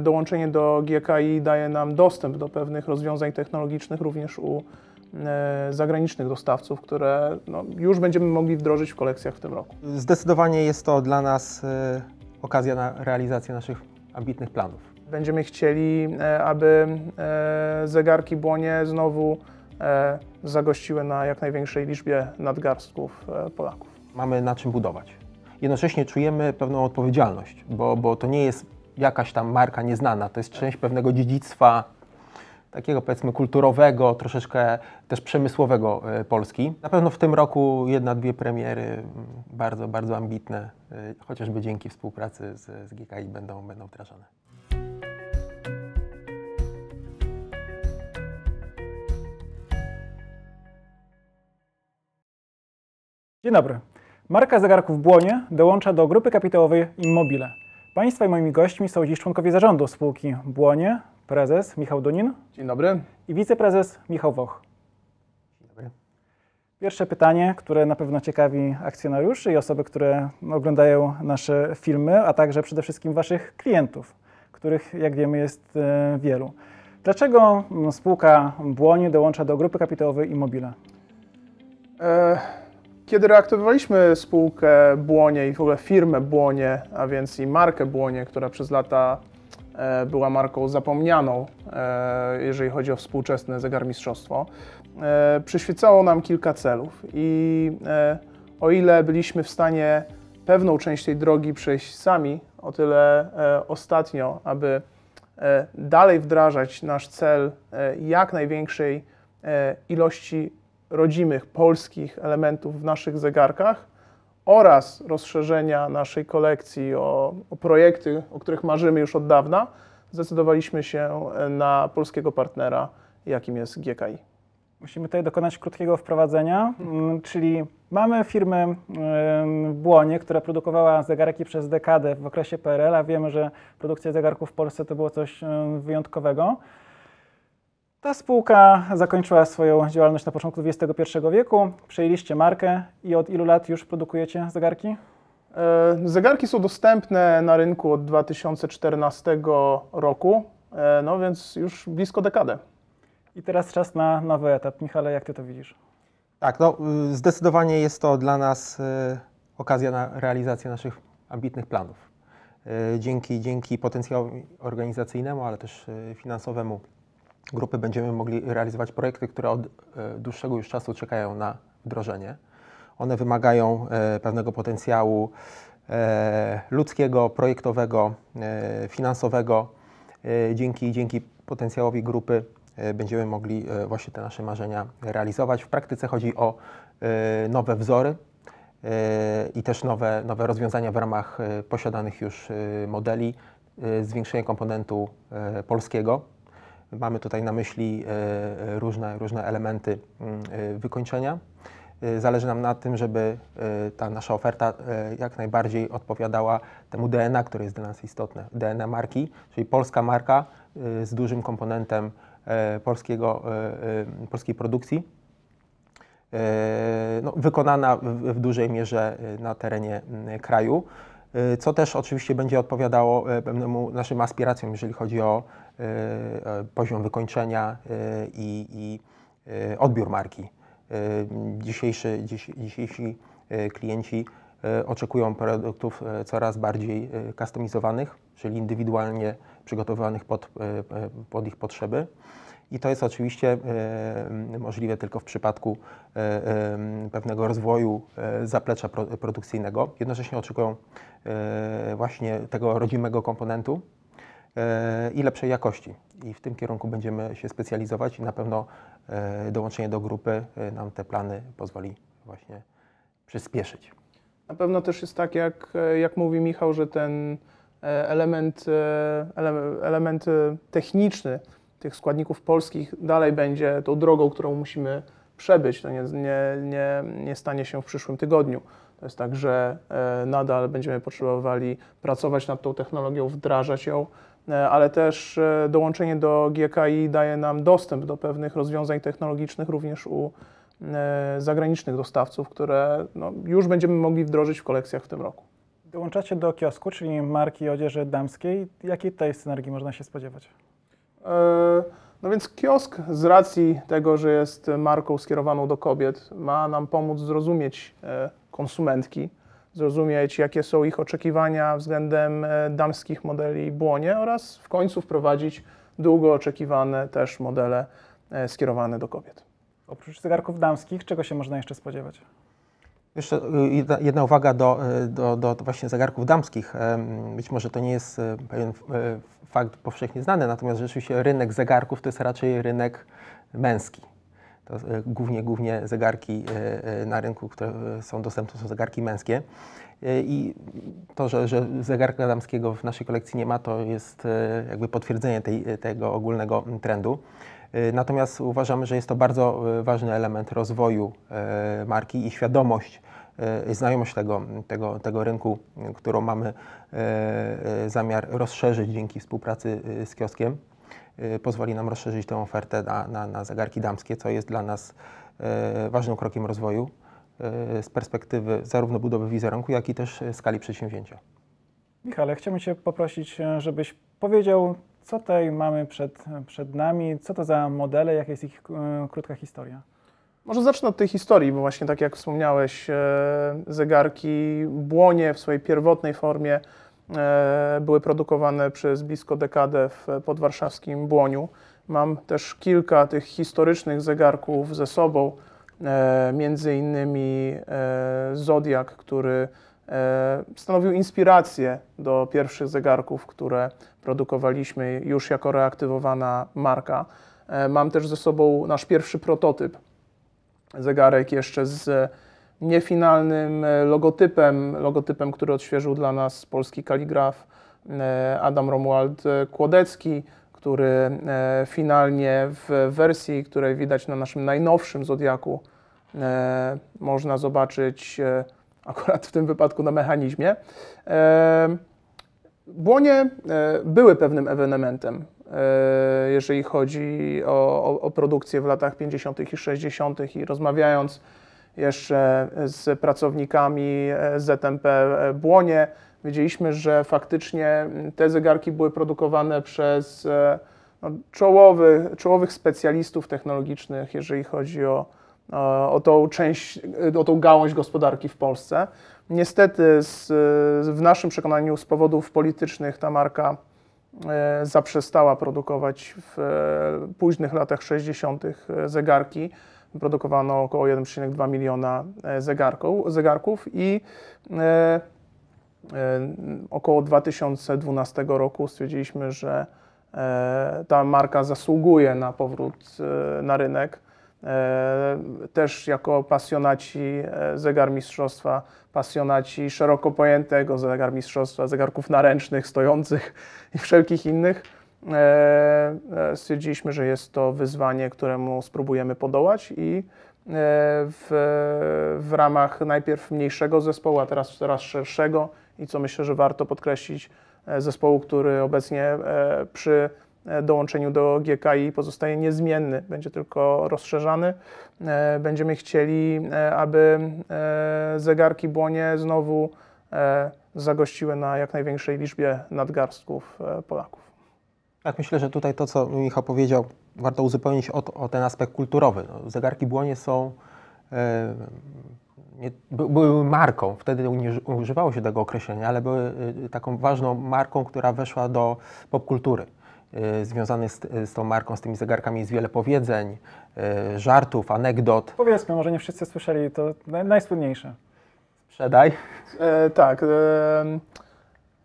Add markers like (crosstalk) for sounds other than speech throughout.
Dołączenie do GKI daje nam dostęp do pewnych rozwiązań technologicznych również u e, zagranicznych dostawców, które no, już będziemy mogli wdrożyć w kolekcjach w tym roku. Zdecydowanie jest to dla nas e, okazja na realizację naszych ambitnych planów. Będziemy chcieli, e, aby zegarki błonie znowu zagościły na jak największej liczbie nadgarstków Polaków. Mamy na czym budować. Jednocześnie czujemy pewną odpowiedzialność, bo, bo to nie jest jakaś tam marka nieznana, to jest część pewnego dziedzictwa takiego powiedzmy kulturowego, troszeczkę też przemysłowego e, Polski. Na pewno w tym roku jedna, dwie premiery bardzo, bardzo ambitne, e, chociażby dzięki współpracy z, z GKI będą, będą wdrażane. Dzień dobry. Marka zegarków Błonie dołącza do grupy kapitałowej Immobile. Państwa i moimi gośćmi są dziś członkowie zarządu spółki Błonie, prezes Michał Dunin Dzień dobry. i wiceprezes Michał Woch. Dzień dobry. Pierwsze pytanie, które na pewno ciekawi akcjonariuszy i osoby, które oglądają nasze filmy, a także przede wszystkim Waszych klientów, których, jak wiemy, jest e, wielu. Dlaczego spółka Błonie dołącza do grupy kapitałowej Immobile? E, Kiedy reaktywowaliśmy spółkę Błonie i w ogóle firmę Błonie, a więc i markę Błonie, która przez lata e, była marką zapomnianą, e, jeżeli chodzi o współczesne zegarmistrzostwo, e, przyświecało nam kilka celów. I o ile byliśmy w stanie pewną część tej drogi przejść sami, o tyle ostatnio, aby dalej wdrażać nasz cel jak największej ilości rodzimych, polskich elementów w naszych zegarkach oraz rozszerzenia naszej kolekcji o, o projekty, o których marzymy już od dawna, zdecydowaliśmy się na polskiego partnera, jakim jest GKI. Musimy tutaj dokonać krótkiego wprowadzenia, mm, czyli mamy firmę ym, Błonie, która produkowała zegarki przez dekadę w okresie PRL, a wiemy, że produkcja zegarków w Polsce to było coś wyjątkowego. Ta spółka zakończyła swoją działalność na początku XXI wieku, przejęliście markę i od ilu lat już produkujecie zegarki? E, Zegarki są dostępne na rynku od 2014 roku, e, no więc już blisko dekadę. I teraz czas na nowy etap. Michale, jak ty to widzisz? Tak, no, y, zdecydowanie jest to dla nas y, okazja na realizację naszych ambitnych planów. Y, Dzięki, dzięki potencjałowi organizacyjnemu, ale też finansowemu grupy będziemy mogli realizować projekty, które od y, dłuższego już czasu czekają na wdrożenie. One wymagają e, pewnego potencjału e, ludzkiego, projektowego, e, finansowego. E, Dzięki, dzięki potencjałowi grupy e, będziemy mogli e, właśnie te nasze marzenia realizować. W praktyce chodzi o e, nowe wzory e, i też nowe, nowe rozwiązania w ramach e, posiadanych już e, modeli, e, zwiększenie komponentu e, polskiego. Mamy tutaj na myśli e, e, różne, różne elementy mm, e, wykończenia. Zależy nam na tym, żeby ta nasza oferta jak najbardziej odpowiadała temu DNA, które jest dla nas istotne. DNA marki, czyli polska marka z dużym komponentem polskiego, polskiej produkcji, no, wykonana w, dużej mierze na terenie m, kraju, co też oczywiście będzie odpowiadało pewnemu naszym aspiracjom, jeżeli chodzi o poziom wykończenia e, i, i e, odbiór marki. E, Dzisiejszy, dzisiejsi e, klienci e, oczekują produktów e, coraz bardziej e, kustomizowanych, czyli indywidualnie przygotowywanych pod, e, e, pod ich potrzeby. I to jest oczywiście e, możliwe tylko w przypadku e, e, pewnego rozwoju e, zaplecza pro, produkcyjnego. Jednocześnie oczekują e, właśnie tego rodzimego komponentu e, i lepszej jakości. I w tym kierunku będziemy się specjalizować i na pewno e, dołączenie do grupy e, nam te plany pozwoli właśnie przyspieszyć. Na pewno też jest tak, jak, jak mówi Michał, że ten e, element, e, ele- element e, techniczny tych składników polskich dalej będzie tą drogą, którą musimy przebyć. To nie, nie, nie, nie stanie się w przyszłym tygodniu. To jest tak, że e, nadal będziemy potrzebowali pracować nad tą technologią, wdrażać ją, e, ale też e, dołączenie do GKI daje nam dostęp do pewnych rozwiązań technologicznych również u e, zagranicznych dostawców, które no, już będziemy mogli wdrożyć w kolekcjach w tym roku. Dołączacie do kiosku, czyli marki odzieży damskiej. Jakiej tej synergii można się spodziewać? E, No więc kiosk z racji tego, że jest marką skierowaną do kobiet, ma nam pomóc zrozumieć e, konsumentki, zrozumieć jakie są ich oczekiwania względem e, damskich modeli błonie oraz w końcu wprowadzić długo oczekiwane też modele e, skierowane do kobiet. Oprócz zegarków damskich, czego się można jeszcze spodziewać? Jeszcze y, jedna, jedna uwaga do, y, do, do właśnie zegarków damskich. Być może to nie jest y, pewien fakt powszechnie znany, natomiast rzeczywiście rynek zegarków to jest raczej rynek męski. To y, głównie, głównie zegarki y, y, na rynku, które są dostępne, są zegarki męskie. I to, że, że zegarka damskiego w naszej kolekcji nie ma, to jest jakby potwierdzenie tej, tego ogólnego trendu. Natomiast uważamy, że jest to bardzo ważny element rozwoju marki i świadomość, znajomość tego, tego, tego rynku, którą mamy zamiar rozszerzyć dzięki współpracy z kioskiem. Y, Pozwoli nam rozszerzyć tę ofertę na, na, na zegarki damskie, co jest dla nas y, ważnym krokiem rozwoju y, z perspektywy zarówno budowy wizerunku, jak i też skali przedsięwzięcia. Michale, chciałbym Cię poprosić, żebyś powiedział, co tutaj mamy przed, przed nami, co to za modele, jaka jest ich krótka historia. Może zacznę od tej historii, bo właśnie tak jak wspomniałeś, zegarki błonie w swojej pierwotnej formie były produkowane przez blisko dekadę w podwarszawskim Błoniu. Mam też kilka tych historycznych zegarków ze sobą, e, między innymi e, Zodiak, który e, stanowił inspirację do pierwszych zegarków, które produkowaliśmy już jako reaktywowana marka. E, Mam też ze sobą nasz pierwszy prototyp, zegarek jeszcze z niefinalnym e, logotypem, logotypem, który odświeżył dla nas polski kaligraf e, Adam Romuald e, Kłodecki, który finalnie w wersji, której widać na naszym najnowszym Zodiaku, można zobaczyć (laughs) akurat w tym wypadku na mechanizmie. Błonie były pewnym ewenementem, jeżeli chodzi o, o, o produkcję w latach 50. i 60. i rozmawiając jeszcze z pracownikami e, ZMP e, Błonie, wiedzieliśmy, że faktycznie m, te zegarki były produkowane przez e, no, czołowy, czołowych specjalistów technologicznych, jeżeli chodzi o, o, tą część, o tą gałąź gospodarki w Polsce. Niestety z, w naszym przekonaniu z powodów politycznych ta marka zaprzestała produkować w późnych latach 60. zegarki. Produkowano około 1,2 miliona e, zegarków, zegarków i e, e, około 2012 roku stwierdziliśmy, że ta marka zasługuje na powrót na rynek. Też jako pasjonaci zegarmistrzostwa, pasjonaci szeroko pojętego zegarmistrzostwa, zegarków naręcznych, stojących i wszelkich innych, stwierdziliśmy, że jest to wyzwanie, któremu spróbujemy podołać i e, w, w ramach najpierw mniejszego zespołu, a teraz coraz szerszego i co myślę, że warto podkreślić, e, zespołu, który obecnie e, przy e, dołączeniu do GKI pozostaje niezmienny, będzie tylko rozszerzany. E, Będziemy chcieli, e, aby e, zegarki błonie znowu e, zagościły na jak największej liczbie nadgarstków e, Polaków. Tak, myślę, że tutaj to, co Michał powiedział, warto uzupełnić o, o ten aspekt kulturowy. No, zegarki błonie są, e, nie, by, były marką, wtedy nie uży- używało się tego określenia, ale były e, taką ważną marką, która weszła do popkultury. E, Związany z, z tą marką, z tymi zegarkami jest wiele powiedzeń, żartów, anegdot. Powiedzmy, może nie wszyscy słyszeli, to naj, najsłynniejsze. Sprzedaj. E, tak. E,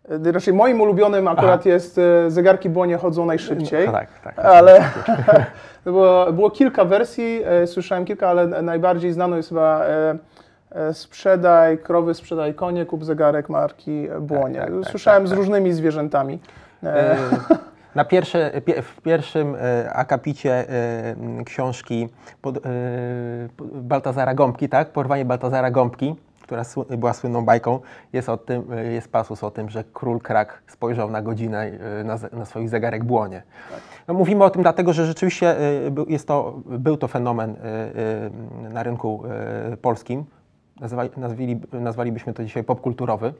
raczej moim ulubionym akurat jest e, zegarki błonie chodzą najszybciej. No, tak, tak. (laughs) Ale (laughs) było, było kilka wersji, e, słyszałem kilka, ale najbardziej znaną jest chyba sprzedaj krowy, sprzedaj konie, kup zegarek marki Błonie. tak, tak, Słyszałem tak, z tak. różnymi zwierzętami. E, (laughs) Na pierwsze, pie- w pierwszym akapicie książki pod, po- Baltazara Gąbki, tak? Porwanie Baltazara Gąbki, która była słynną bajką, jest, o tym, e, jest pasus o tym, że król krak spojrzał na godzinę e, na, na swoich zegarek błonie. No, mówimy o tym dlatego, że rzeczywiście e, jest to, był to fenomen na rynku polskim. Nazwali, nazwalibyśmy to dzisiaj popkulturowy.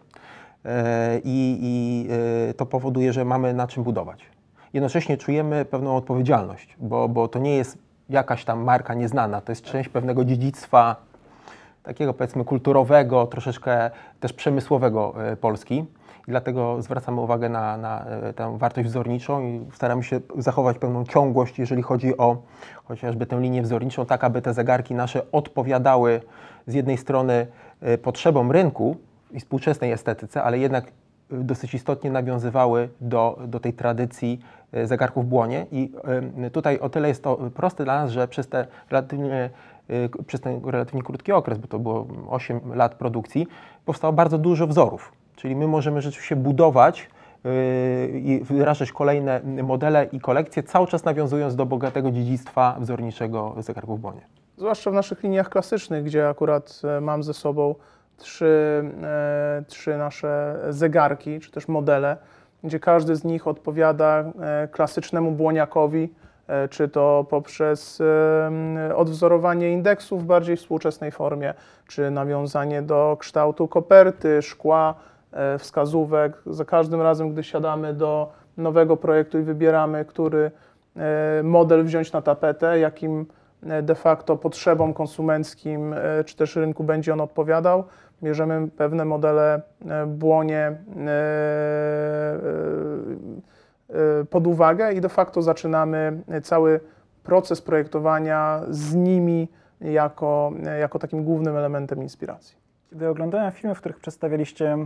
i, i to powoduje, że mamy na czym budować. Jednocześnie czujemy pewną odpowiedzialność, bo, bo to nie jest jakaś tam marka nieznana, to jest część pewnego dziedzictwa takiego powiedzmy kulturowego, troszeczkę też przemysłowego Polski. I dlatego zwracamy uwagę na, na e, tę wartość wzorniczą i staramy się zachować pewną ciągłość, jeżeli chodzi o chociażby tę linię wzorniczą, tak aby te zegarki nasze odpowiadały z jednej strony e, potrzebom rynku i współczesnej estetyce, ale jednak e, dosyć istotnie nawiązywały do, do tej tradycji zegarków błonie. I tutaj o tyle jest to proste dla nas, że przez, te relatywnie, przez ten relatywnie krótki okres, bo to było 8 lat produkcji, powstało bardzo dużo wzorów. Czyli my możemy rzeczywiście budować i wyrażać kolejne modele i kolekcje, cały czas nawiązując do bogatego dziedzictwa wzorniczego zegarków Bonie. Zwłaszcza w naszych liniach klasycznych, gdzie akurat e, mam ze sobą trzy, e, trzy nasze zegarki, czy też modele, gdzie każdy z nich odpowiada e, klasycznemu błoniakowi, czy to poprzez odwzorowanie indeksu w bardziej współczesnej formie, czy nawiązanie do kształtu koperty, szkła, E, wskazówek. Za każdym razem, gdy siadamy do nowego projektu i wybieramy, który e, model wziąć na tapetę, jakim e, de facto potrzebom konsumenckim czy też rynku będzie on odpowiadał, bierzemy pewne modele błonie pod uwagę i de facto zaczynamy cały proces projektowania z nimi jako, jako takim głównym elementem inspiracji. Kiedy oglądałem filmy, w których przedstawialiście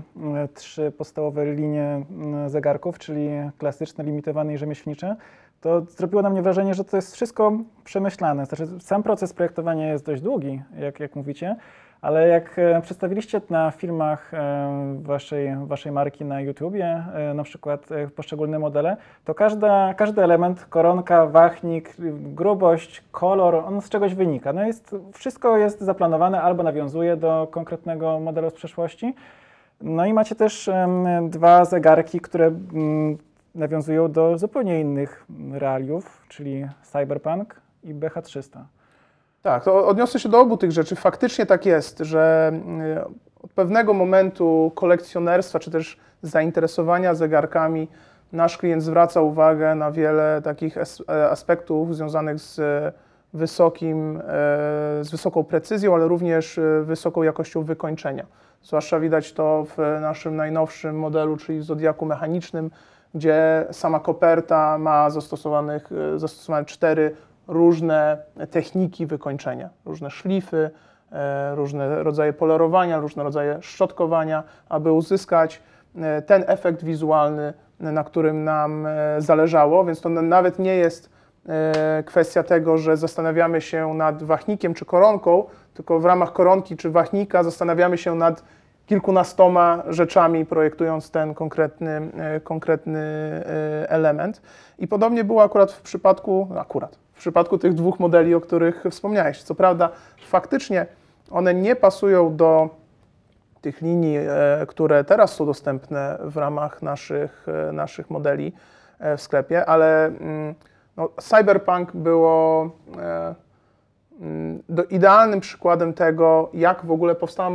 trzy podstawowe linie zegarków, czyli klasyczne, limitowane i rzemieślnicze, to zrobiło na mnie wrażenie, że to jest wszystko przemyślane. Znaczy, sam proces projektowania jest dość długi, jak, jak mówicie, ale jak e, przedstawiliście na filmach e, waszej, waszej marki na YouTubie, e, na przykład poszczególne modele, to każda, każdy element, koronka, wachnik, grubość, kolor, on z czegoś wynika. No jest, wszystko jest zaplanowane albo nawiązuje do konkretnego modelu z przeszłości. No i macie też dwa zegarki, które mm, nawiązują do zupełnie innych realiów, czyli Cyberpunk i BH300. Tak, to odniosę się do obu tych rzeczy. Faktycznie tak jest, że y, od pewnego momentu kolekcjonerstwa czy też zainteresowania zegarkami nasz klient zwraca uwagę na wiele takich e, aspektów związanych z wysokim, e, z wysoką precyzją, ale również e, wysoką jakością wykończenia. Zwłaszcza widać to w naszym najnowszym modelu, czyli w Zodiaku mechanicznym, gdzie sama koperta ma zastosowanych, zastosowane cztery różne techniki wykończenia, różne szlify, e, różne rodzaje polerowania, różne rodzaje szczotkowania, aby uzyskać e, ten efekt wizualny, na którym nam e, zależało, więc to nawet nie jest kwestia tego, że zastanawiamy się nad wachnikiem czy koronką, tylko w ramach koronki czy wachnika zastanawiamy się nad kilkunastoma rzeczami, projektując ten konkretny, konkretny element. I podobnie było akurat w przypadku, akurat, w przypadku tych dwóch modeli, o których wspomniałeś. Co prawda, faktycznie one nie pasują do tych linii, e, które teraz są dostępne w ramach naszych, e, naszych modeli e, w sklepie, ale mm, no, Cyberpunk było do, idealnym przykładem tego, jak w ogóle powstała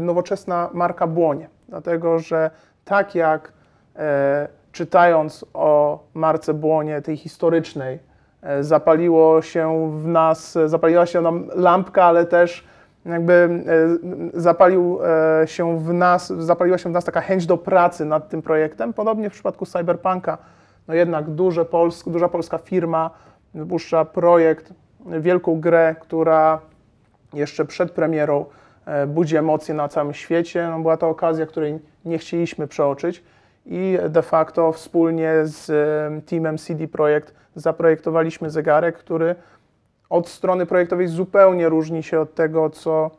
nowoczesna marka Błonie. Dlatego, że tak jak e, czytając o marce Błonie, tej historycznej, E, zapaliło się w nas, zapaliła się nam lampka, ale też jakby e, zapalił e, się w nas, zapaliła się w nas taka chęć do pracy nad tym projektem. Podobnie w przypadku Cyberpunka, no jednak duże Polsk, duża polska firma wypuszcza projekt, wielką grę, która jeszcze przed premierą budzi emocje na całym świecie. No była to okazja, której nie chcieliśmy przeoczyć i de facto wspólnie z teamem CD Projekt zaprojektowaliśmy zegarek, który od strony projektowej zupełnie różni się od tego, co,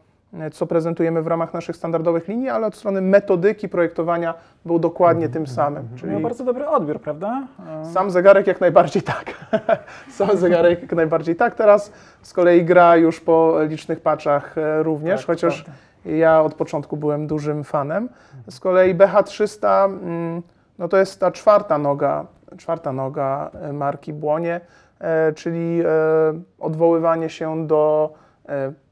co prezentujemy w ramach naszych standardowych linii, ale od strony metodyki projektowania był dokładnie tym samym. Czyli Miał bardzo dobry odbiór, prawda? Sam zegarek jak najbardziej tak. (laughs) Sam zegarek jak najbardziej tak. Teraz z kolei gra już po licznych patchach e, również, tak, chociaż prawda. ja od początku byłem dużym fanem. Z kolei BH300 mm, no to jest ta czwarta noga czwarta noga e, marki Błonie, e, czyli e, odwoływanie się do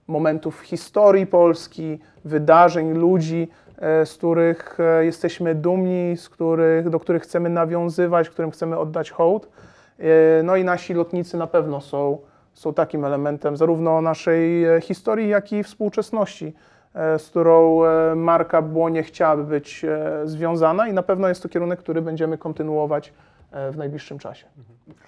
momentów historii Polski, wydarzeń, ludzi, e, z których e, jesteśmy dumni, z których, do których chcemy nawiązywać, którym chcemy oddać hołd. E, No i nasi lotnicy na pewno są, są takim elementem zarówno naszej historii, jak i współczesności, z którą marka Błonie chciałaby być związana i na pewno jest to kierunek, który będziemy kontynuować w najbliższym czasie.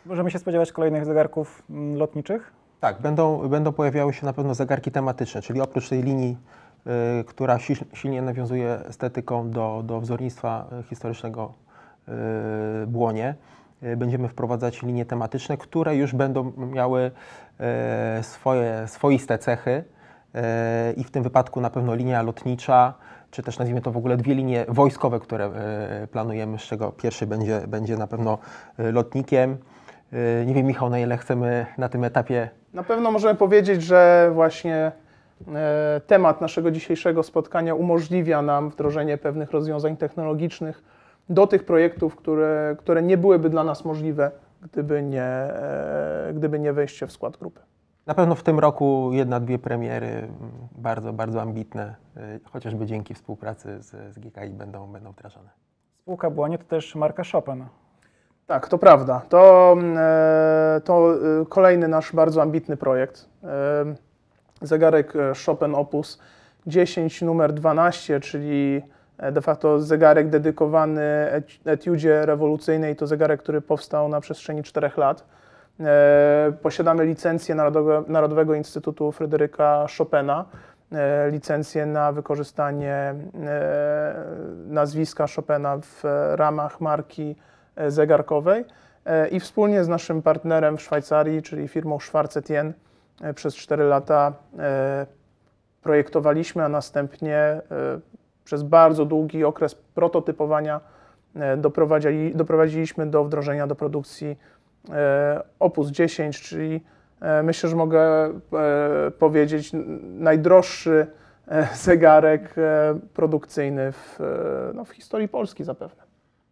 Możemy się spodziewać kolejnych zegarków mm, lotniczych? Tak, będą, będą pojawiały się na pewno zegarki tematyczne, czyli oprócz tej linii, y, która si- silnie nawiązuje estetyką do, do wzornictwa historycznego y, Błonie, y, będziemy wprowadzać linie tematyczne, które już będą miały swoje swoiste cechy i w tym wypadku na pewno linia lotnicza, czy też nazwijmy to w ogóle dwie linie wojskowe, które planujemy, z czego pierwszy będzie, będzie na pewno lotnikiem. Nie wiem, Michał, na ile chcemy na tym etapie Na pewno możemy powiedzieć, że właśnie e, temat naszego dzisiejszego spotkania umożliwia nam wdrożenie pewnych rozwiązań technologicznych do tych projektów, które, które nie byłyby dla nas możliwe, gdyby nie, e, gdyby nie wejście w skład grupy. Na pewno w tym roku jedna, dwie premiery mm, bardzo, bardzo ambitne, y, chociażby dzięki współpracy z, z GKI będą, będą wdrażane. Spółka Błonie to też marka Chopin. Tak, to prawda. To, mm, e, to e, kolejny nasz bardzo ambitny projekt. E, Zegarek e, Chopin Opus 10 numer 12, czyli de facto zegarek dedykowany etiudzie rewolucyjnej. To zegarek, który powstał na przestrzeni 4 lat. Posiadamy licencję Narodowego, Instytutu Fryderyka Chopina, licencję na wykorzystanie nazwiska Chopina w ramach marki zegarkowej E, i wspólnie z naszym partnerem w Szwajcarii, czyli firmą Schwarz Etienne, e, przez 4 lata e, projektowaliśmy, a następnie e, przez bardzo długi okres prototypowania e, doprowadzili, doprowadziliśmy do wdrożenia do produkcji e, Opus 10, czyli e, myślę, że mogę e, powiedzieć najdroższy e, zegarek e, produkcyjny w, e, no, w historii Polski zapewne.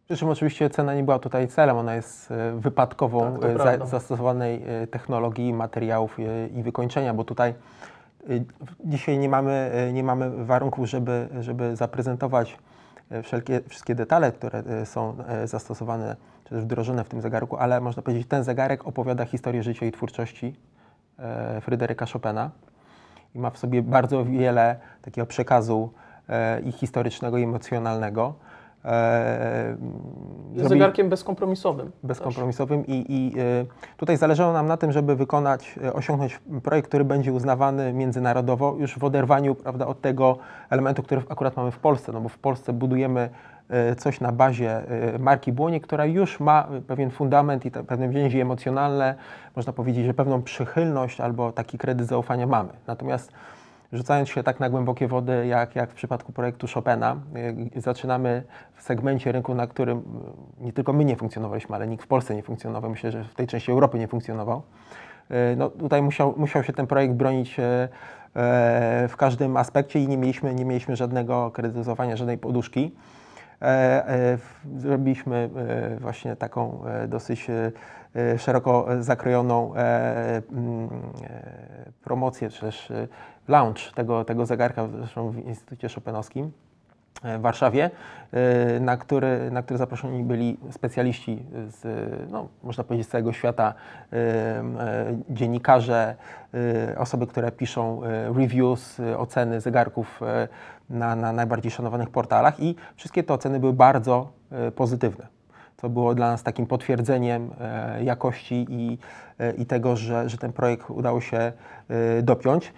Przy czym oczywiście cena nie była tutaj celem, ona jest e, wypadkową Tak, e, za, zastosowanej e, technologii, materiałów i wykończenia, bo tutaj dzisiaj nie mamy, nie mamy warunków, żeby, żeby zaprezentować wszelkie, wszystkie detale, które są zastosowane czy też wdrożone w tym zegarku, ale można powiedzieć, ten zegarek opowiada historię życia i twórczości Fryderyka Chopina i ma w sobie bardzo wiele takiego przekazu i historycznego, i emocjonalnego. E, zrobili- zegarkiem bezkompromisowym. bezkompromisowym i, i y, tutaj zależało nam na tym, żeby wykonać, y, osiągnąć projekt, który będzie uznawany międzynarodowo już w oderwaniu prawda, od tego elementu, który akurat mamy w Polsce, no bo w Polsce budujemy coś na bazie marki Błonie, która już ma pewien fundament i pewne więzi emocjonalne, można powiedzieć, że pewną przychylność albo taki kredyt zaufania mamy. Natomiast rzucając się tak na głębokie wody, jak, jak w przypadku projektu Chopina, y, zaczynamy w segmencie rynku, na którym y, nie tylko my nie funkcjonowaliśmy, ale nikt w Polsce nie funkcjonował, myślę, że w tej części Europy nie funkcjonował. Y, No, tutaj musiał, musiał się ten projekt bronić e, w każdym aspekcie i nie mieliśmy, nie mieliśmy żadnego kredytowania, żadnej poduszki. E, e, Zrobiliśmy e, właśnie taką dosyć szeroko zakrojoną mm, promocję, czy też launch tego, tego zegarka zresztą w Instytucie Chopinowskim w Warszawie, e, na który, na który zaproszeni byli specjaliści z, no, można powiedzieć, z całego świata, e, e, dziennikarze, e, osoby, które piszą e, reviews, e, oceny zegarków e, na, na najbardziej szanowanych portalach i wszystkie te oceny były bardzo e, pozytywne co było dla nas takim potwierdzeniem e, jakości i, e, i tego, że, że ten projekt udało się e, dopiąć.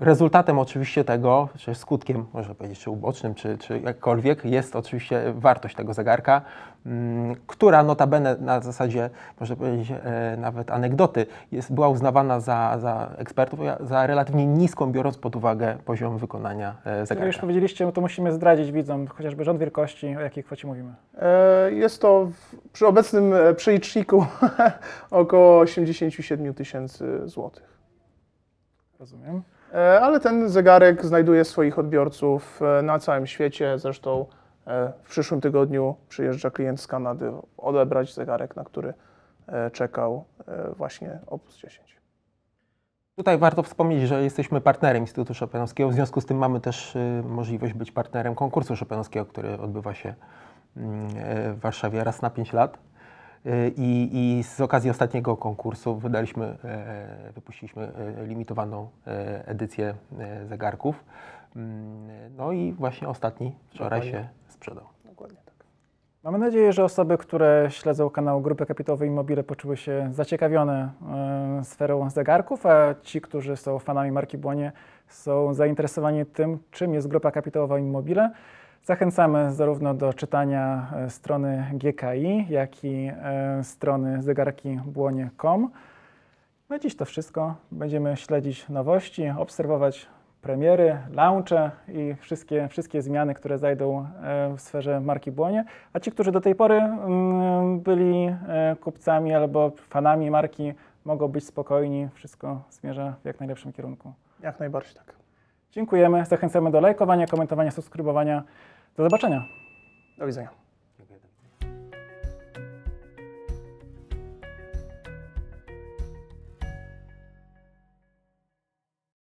Rezultatem oczywiście tego, czy skutkiem, można powiedzieć, czy ubocznym, czy, czy jakkolwiek, jest oczywiście wartość tego zegarka, mm, która notabene na zasadzie, można powiedzieć, e, nawet anegdoty, jest, była uznawana za, za ekspertów za relatywnie niską, biorąc pod uwagę poziom wykonania e, Jak już zegarka. powiedzieliście, to musimy zdradzić widzom chociażby rząd wielkości, o jakiej kwocie mówimy. E, Jest to w, przy obecnym przeliczniku (laughs) około 87 tysięcy złotych. Rozumiem. E, Ale ten zegarek znajduje swoich odbiorców e, na całym świecie. Zresztą e, w przyszłym tygodniu przyjeżdża klient z Kanady odebrać zegarek, na który czekał właśnie Opus 10. Tutaj warto wspomnieć, że jesteśmy partnerem Instytutu Chopinowskiego, w związku z tym mamy też y, możliwość być partnerem konkursu Chopinowskiego, który odbywa się mm, w Warszawie raz na 5 lat. Y, I, I z okazji ostatniego konkursu wydaliśmy, e, wypuściliśmy e, limitowaną e, edycję e, zegarków. Mm, No i właśnie ostatni wczoraj Dokładnie. się sprzedał. Dokładnie tak. Mamy nadzieję, że osoby, które śledzą kanał Grupy Kapitałowej Immobile poczuły się zaciekawione e, sferą zegarków, a ci, którzy są fanami marki Błonie są zainteresowani tym, czym jest Grupa Kapitałowa Immobile. Zachęcamy zarówno do czytania e, strony GKI, jak i e, strony zegarkibłonie.com. Na dziś to wszystko. Będziemy śledzić nowości, obserwować premiery, launche i wszystkie, wszystkie zmiany, które zajdą e, w sferze marki Błonie. A ci, którzy do tej pory mm, byli kupcami albo fanami marki, mogą być spokojni. Wszystko zmierza w jak najlepszym kierunku. Jak najbardziej tak. Dziękujemy. Zachęcamy do lajkowania, komentowania, subskrybowania. Do zobaczenia. Do widzenia.